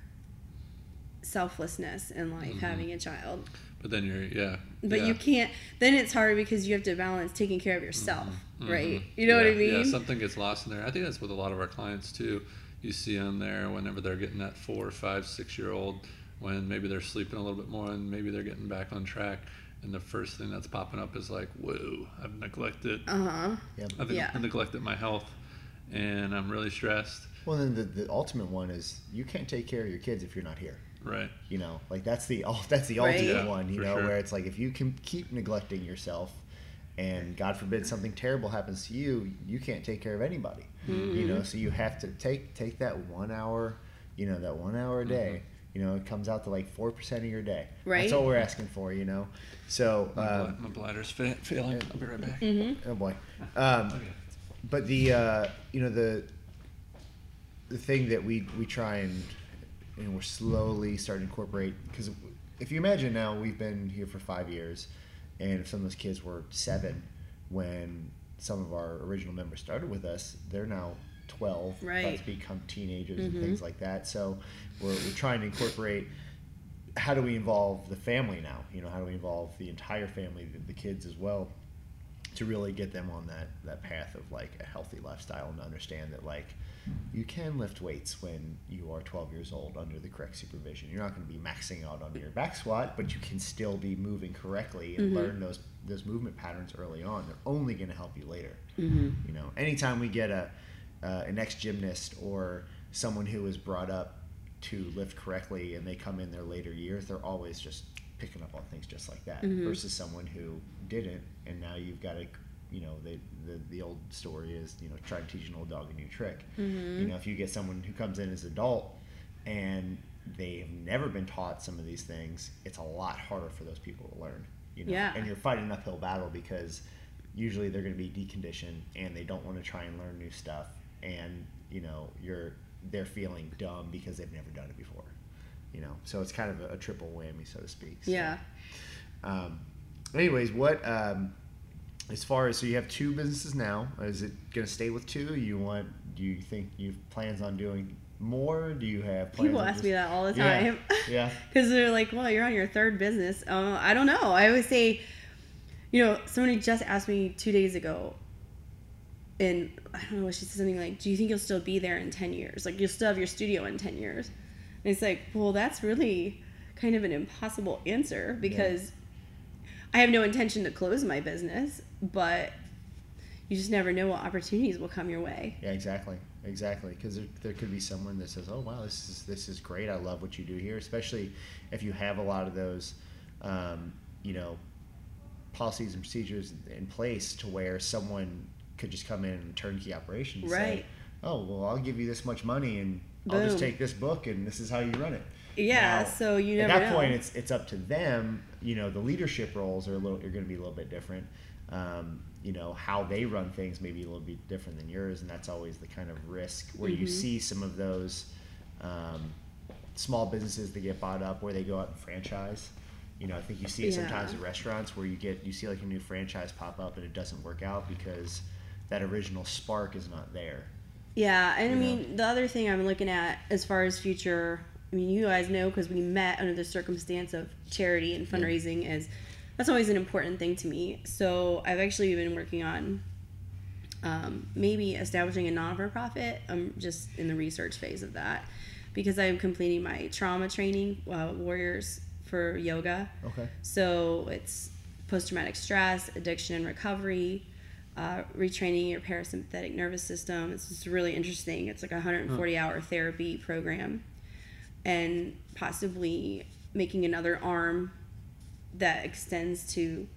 selflessness in life having a child. But then you're yeah. But Mm-hmm. yeah. you can't. Then it's hard because you have to balance taking care of yourself, right? Mhm. You know what I mean? Yeah, something gets lost in there. I think that's with a lot of our clients too. You see them there whenever they're getting that four, five, six year old when maybe they're sleeping a little bit more and maybe they're getting back on track. And the first thing that's popping up is like, whoa, I've neglected, uh huh. Yep. I've Yeah. neglected my health, and I'm really stressed. Well, then the, the ultimate one is you can't take care of your kids if you're not here. Right. You know, like that's the ul- that's the Right. ultimate Yeah, one. You know, sure. where it's like if you can keep neglecting yourself, and God forbid something terrible happens to you, you can't take care of anybody. You Mm-hmm. know, so you have to take take that one hour, you know, that one hour a day. You know, it comes out to like four percent of your day. Right. That's all we're asking for. You know, so My, um, bla- my bladder's fa- failing. I'll be right back. Mm-hmm. oh boy, um, Okay. but the uh, you know the the thing that we we try and and we're slowly starting to incorporate because if you imagine now we've been here for five years and if some of those kids were seven when some of our original members started with us they're now 12 about Right. to become teenagers Mhm. and things like that so we're, we're trying to incorporate how do we involve the family now you know how do we involve the entire family the, the kids as well to really get them on that that path of like a healthy lifestyle and understand that like you can lift weights when you are 12 years old under the correct supervision. You're not going to be maxing out on your back squat, but you can still be moving correctly and Mhm. learn those those movement patterns early on. They're only going to help you later. Mm-hmm. You know, anytime we get a uh, an ex gymnast or someone who was brought up to lift correctly and they come in their later years, they're always just picking up on things just like that. Mhm. Versus someone who didn't, and now you've got to, you know, the, the the old story is, you know, try to teach an old dog a new trick. Mm-hmm. You know, if you get someone who comes in as adult and they've never been taught some of these things, it's a lot harder for those people to learn. You know, Yeah. and you're fighting an uphill battle because usually they're going to be deconditioned and they don't want to try and learn new stuff, and you know, you're they're feeling dumb because they've never done it before. You know, so it's kind of a, a triple whammy, so to speak. So, Yeah. Um, anyways, what um, as far as so you have two businesses now? Is it going to stay with two? You want? Do you think you have plans on doing more? Do you have plans People ask just- me that all the time. Yeah. Because they're like, well, you're on your third business. Uh, I don't know. I always say, you know, somebody just asked me two days ago, and I don't know, what she said something like, do you think you'll still be there in 10 years? Like, you'll still have your studio in 10 years? And it's like, well, that's really kind of an impossible answer because I have no intention to close my business, but you just never know what opportunities will come your way. Yeah, exactly, exactly. Because there, there could be someone that says, "Oh, wow, this is this is great. I love what you do here." Especially if you have a lot of those, um, you know, policies and procedures in place to where someone could just come in and turnkey operation. and Say, Right. oh, well, I'll give you this much money, and I'll just take this book, and this is how you run it. Yeah, Now, so you know At that know. point, it's it's up to them. You know, the leadership roles are a little are going to be a little bit different. Um, you know how they run things may be a little bit different than yours, and that's always the kind of risk where you Mhm. see some of those um, small businesses that get bought up where they go out and franchise. You know, I think you see it sometimes Yeah. at restaurants where you get you see like a new franchise pop up and it doesn't work out because that original spark is not there. Yeah, and I you know? mean the other thing I'm looking at as far as future. I mean, you guys know because we met under the circumstance of charity and fundraising is that's always an important thing to me. So I've actually been working on um, maybe establishing a non-for-profit. I'm just in the research phase of that because I'm completing my trauma training, uh, Warriors for Yoga. Okay. So it's post traumatic stress, addiction and recovery, uh, retraining your parasympathetic nervous system. It's just really interesting. It's like a 140 hour therapy program, and possibly making another arm that extends to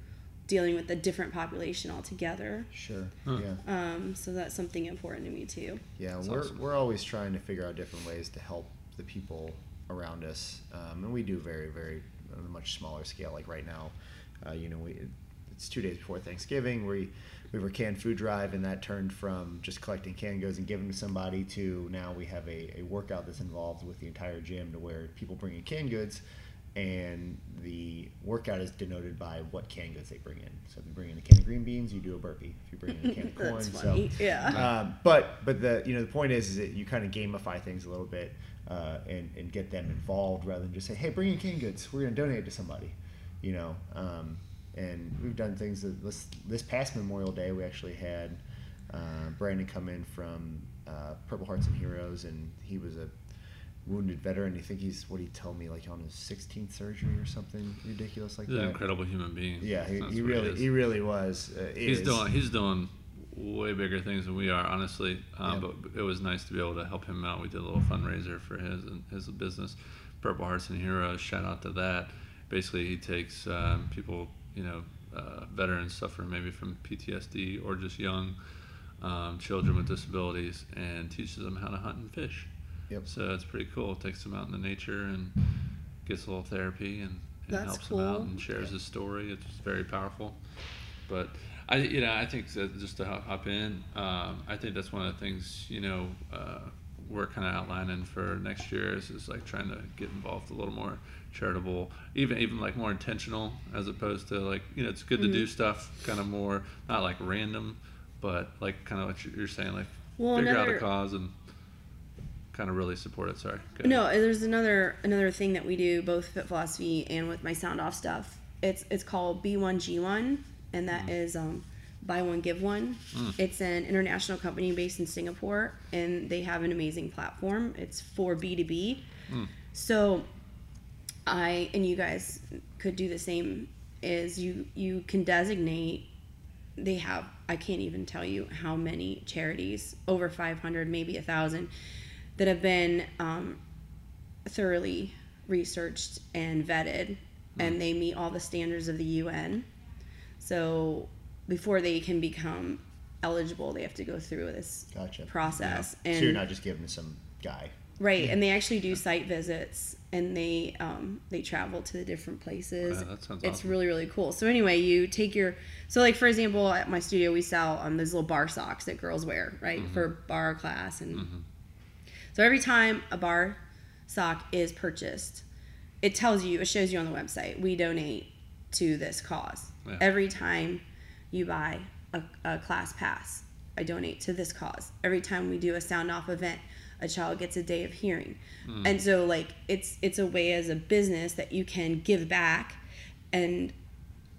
dealing with a different population altogether. Sure. Huh. Yeah. Um, so that's something important to me too. Yeah, That's we're, awesome. we're always trying to figure out different ways to help the people around us, um, and we do very, very on a much smaller scale. Like right now, uh, you know, we it's two days before Thanksgiving. We we have a canned food drive, and that turned from just collecting canned goods and giving them to somebody to now we have a, a workout that's involved with the entire gym to where people bring in canned goods. and the workout is denoted by what canned goods they bring in. So if you bring in a can of green beans, you do a burpee. If you bring in a can of corn, so yeah. um, but but the you know the point is, is that you kind of gamify things a little bit uh, and and get them involved rather than just say, hey, bring in canned goods. We're going to donate it to somebody, you know. Um, and we've done things that this this past Memorial Day we actually had uh, Brandon come in from uh, Purple Hearts and Heroes, and he was a wounded veteran. I think he's what he told me like on his 16th surgery or something ridiculous like He's an that. incredible human being. Yeah, he, he really is. he really was. Uh, he's is. doing he's doing way bigger things than we are, honestly. Um, Yeah. But it was nice to be able to help him out. We did a little fundraiser for his and his business, Purple Hearts and Heroes. Shout out to that. Basically, he takes um, people, you know, uh, veterans suffering maybe from PTSD or just young um, children with disabilities, and teaches them how to hunt and fish. Yep. So it's pretty cool. Takes them out in the nature and gets a little therapy and, and That's helps them out and shares his story. It's very powerful. But I, you know, I think that just to hop hop in, um, I think that's one of the things you know uh, we're kind of outlining for next year is, is like trying to get involved a little more charitable, even even like more intentional as opposed to like you know it's good to do stuff kind of more not like random, but like kind of what you're saying like Well, figure out a cause and kind of really support it. Sorry. Go No, there's another another thing that we do both Fit Philosophie and with my sound off stuff. It's it's called B1G1, and that is um, buy one give one. Hmm. It's an international company based in Singapore, and they have an amazing platform. It's for B2B. Hmm. So I and you guys could do the same. Is you you can designate. They have I can't even tell you how many charities over 500 maybe a thousand that have been um, thoroughly researched and vetted, hmm. and they meet all the standards of the UN. So before they can become eligible, they have to go through this Gotcha. process. so And you're not just giving to some guy. right, and they actually do site visits, and they um, they travel to the different places. Wow, that sounds it's awesome. really really cool. So anyway, you take your so like for example, at my studio we sell um, those little barre socks that girls wear, right, Mm-hmm. for barre class and. So every time a barre sock is purchased, it tells you, it shows you on the website, we donate to this cause. Yeah. Every time you buy a, a class pass, I donate to this cause. Every time we do a sound off event, a child gets a day of hearing. Hmm. And so like it's it's a way as a business that you can give back and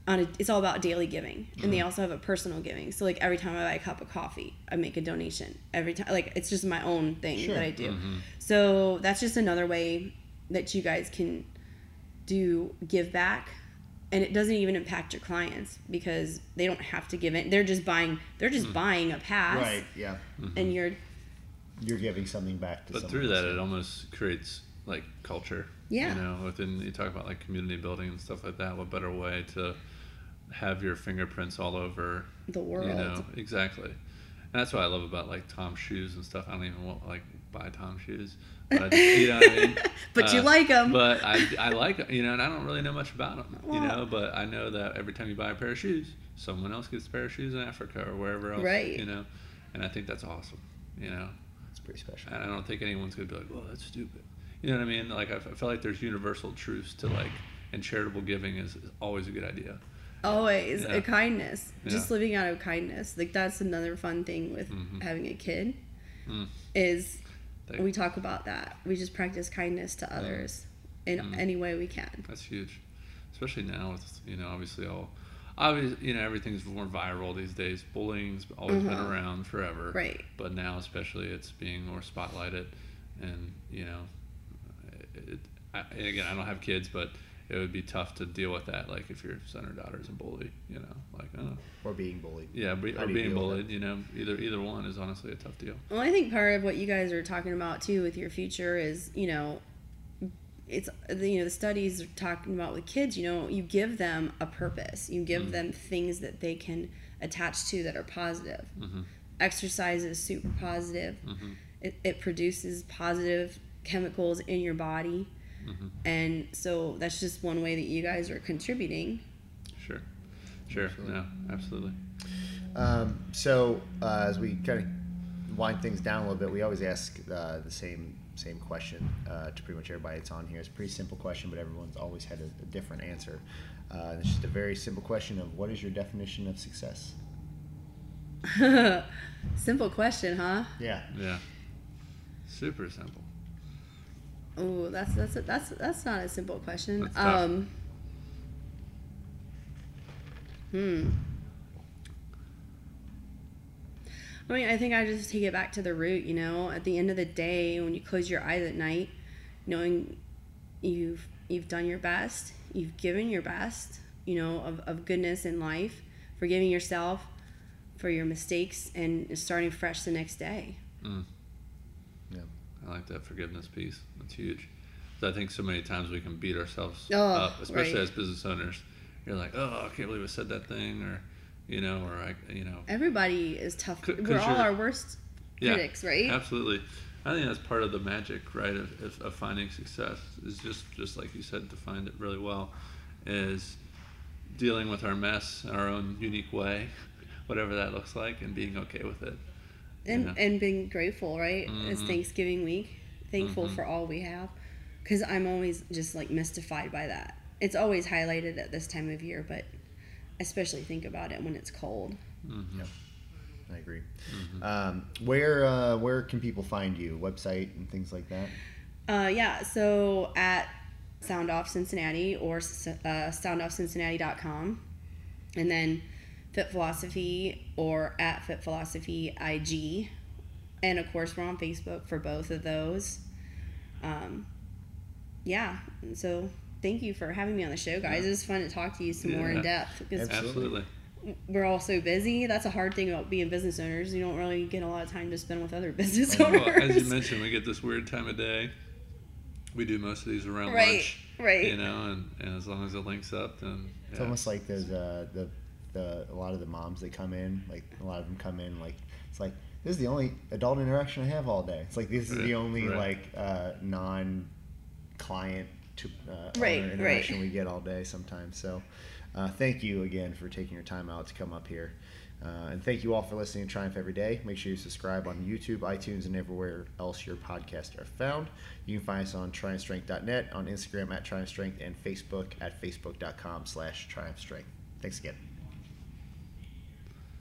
on a, it's all about daily giving. And they hmm. also have a personal giving. So like every time i buy a cup of coffee i make a donation. Every time like it's just my own thing Sure. that i do. Mm-hmm. So that's just another way that you guys can do give back and it doesn't even impact your clients because they don't have to give it they're just buying they're just hmm. buying a pass Right. Yeah. Mm-hmm. and you're You're giving something back to. But someone through that, else. it almost creates like culture. Yeah. You know, within you talk about like community building and stuff like that. What better way to have your fingerprints all over the world You know, exactly. And that's what I love about like Tom's shoes and stuff. I don't even want like buy Tom shoes, but I you know what I mean. But you Uh, like 'em. But I, I like them, you know, and I don't really know much about them, you know. But I know that every time you buy a pair of shoes, someone else gets a pair of shoes in Africa or wherever else, Right. You know, and I think that's awesome, you know. It's pretty special. And I don't think anyone's gonna be like, "Well, that's stupid." You know what I mean? Like I, f- I feel like there's universal truths to like, and charitable giving is, is always a good idea. always Yeah. a kindness just living out of kindness like that's another fun thing with Mhm. having a kid Mm. is Thank- we talk about that we just practice kindness to others in Mm. any way we can That's huge, especially now with you know obviously all, obviously you know everything's more viral these days. Bullying's always been Mhm. around forever, right But now especially it's being more spotlighted, and you know, it, I, and again I don't have kids, but it would be tough to deal with that. Like if your son or daughter is a bully, you know, like oh Or being bullied. yeah, be, or being bullied, you know, either either one is honestly a tough deal. well i think part of what you guys are talking about too with your future is you know it's you know the studies are talking about with kids you know you give them a purpose. You give them things that they can attach to that are positive. Hmm exercise is super positive. Hmm it, it produces positive chemicals in your body hmm and so that's just one way that you guys are contributing Sure, sure, Absolutely. no, absolutely. Um, so uh, as we kind of wind things down a little bit, we always ask uh, the same same question uh, to pretty much everybody that's on here. It's a pretty simple question, but everyone's always had a, a different answer. Uh, it's just a very simple question of what is your definition of success? Simple question, huh? Yeah. Yeah. Super simple. Oh, that's that's that's that's not a simple question. Um. Hmm. I mean, I think I just take it back to the root. You know, at the end of the day, when you close your eyes at night, knowing you've you've done your best, you've given your best. You know, of of goodness in life, forgiving yourself for your mistakes, and starting fresh the next day. Mm. I like that forgiveness piece. That's huge. I think so many times we can beat ourselves Oh, up, especially right. as business owners. You're like, oh, I can't believe I said that thing, or you know, or I, you know, Everybody is tough. We're all our worst yeah, critics, right? Absolutely. I think that's part of the magic, right, of, of, of finding success is just just like you said, defined it really well, is dealing with our mess in our own unique way, whatever that looks like, and being okay with it. And Yeah. and being grateful, right? It's Mhm. Thanksgiving week, thankful Mhm. for all we have, because I'm always just like mystified by that. It's always highlighted at this time of year, but especially think about it when it's cold. Mm-hmm. Yep. I agree. Um, where uh, where can people find you? Website and things like that. Uh, yeah, so at Sound Off Cincinnati or uh, soundoffcincinnati.com. And then Fit Philosophie or at Fit Philosophie IG. And of course, we're on Facebook for both of those. Um, yeah, so thank you for having me on the show, guys. It was fun to talk to you some more in depth because Absolutely. we're all so busy. That's a hard thing about being business owners. You don't really get a lot of time to spend with other business Well, owners. as you mentioned, we get this weird time of day. We do most of these around Right, lunch, right. You know, and, and as long as it links up, then It's almost like there's uh, the the a lot of the moms that come in, like a lot of them come in like it's like this is the only adult interaction I have all day. It's like this is the only right. like uh, non client to uh, Right, owner right. interaction we get all day sometimes. So uh, thank you again for taking your time out to come up here. Uh, and thank you all for listening to Triumph Everyday. Make sure you subscribe on YouTube, iTunes, and everywhere else your podcasts are found. You can find us on triumphstrength.net, on Instagram at triumphstrength, and Facebook at facebook.com slash triumphstrength. Thanks again.